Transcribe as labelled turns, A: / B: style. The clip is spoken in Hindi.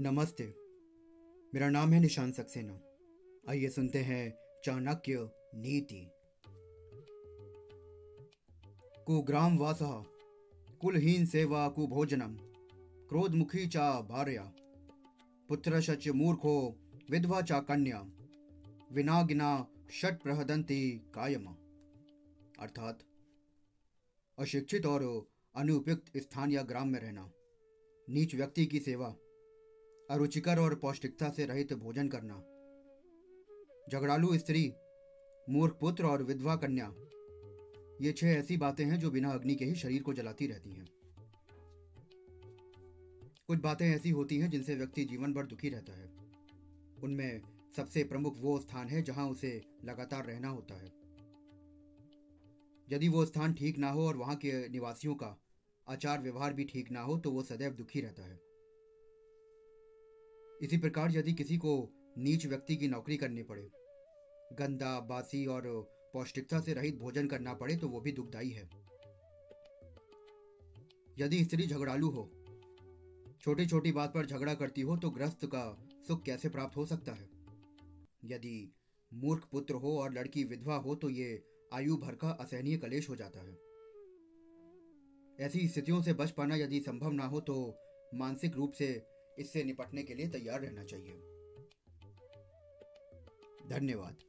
A: नमस्ते। मेरा नाम है निशान सक्सेना। आइए सुनते हैं चाणक्य नीति। कुग्राम वासः कुलहीन सेवा कुभोजनम क्रोधमुखी चा भार्या, पुत्र शच मूर्खो, विधवा चा कन्या विना गिना षट प्रहदंती कायम। अर्थात, अशिक्षित और अनुपयुक्त स्थान या ग्राम में रहना, नीच व्यक्ति की सेवा। अरुचिकर और पौष्टिकता से रहित भोजन करना। झगड़ालू स्त्री, मूर्ख पुत्र और विधवा कन्या, ये छह ऐसी बातें हैं जो बिना अग्नि के ही शरीर को जलाती रहती हैं। कुछ बातें ऐसी होती हैं जिनसे व्यक्ति जीवन भर दुखी रहता है। उनमें सबसे प्रमुख वो स्थान है जहाँ उसे लगातार रहना होता है। यदि वो स्थान ठीक ना हो और वहाँ के निवासियों का आचार व्यवहार भी ठीक ना हो तो वो सदैव दुखी रहता है। इसी प्रकार यदि किसी को नीच व्यक्ति की नौकरी करनी पड़े, गंदा, बासी और पौष्टिकता से रहित भोजन करना पड़े तो वो भी दुखदाई है। यदि स्त्री झगड़ालू हो छोटी छोटी बात पर झगड़ा करती हो तो ग्रस्त का सुख कैसे प्राप्त हो सकता है? यदि मूर्ख पुत्र हो और लड़की विधवा हो तो ये आयु भर का असहनीय कलेश हो जाता है। ऐसी स्थितियों से बच पाना यदि संभव ना हो तो मानसिक रूप से इससे निपटने के लिए तैयार रहना चाहिए। धन्यवाद।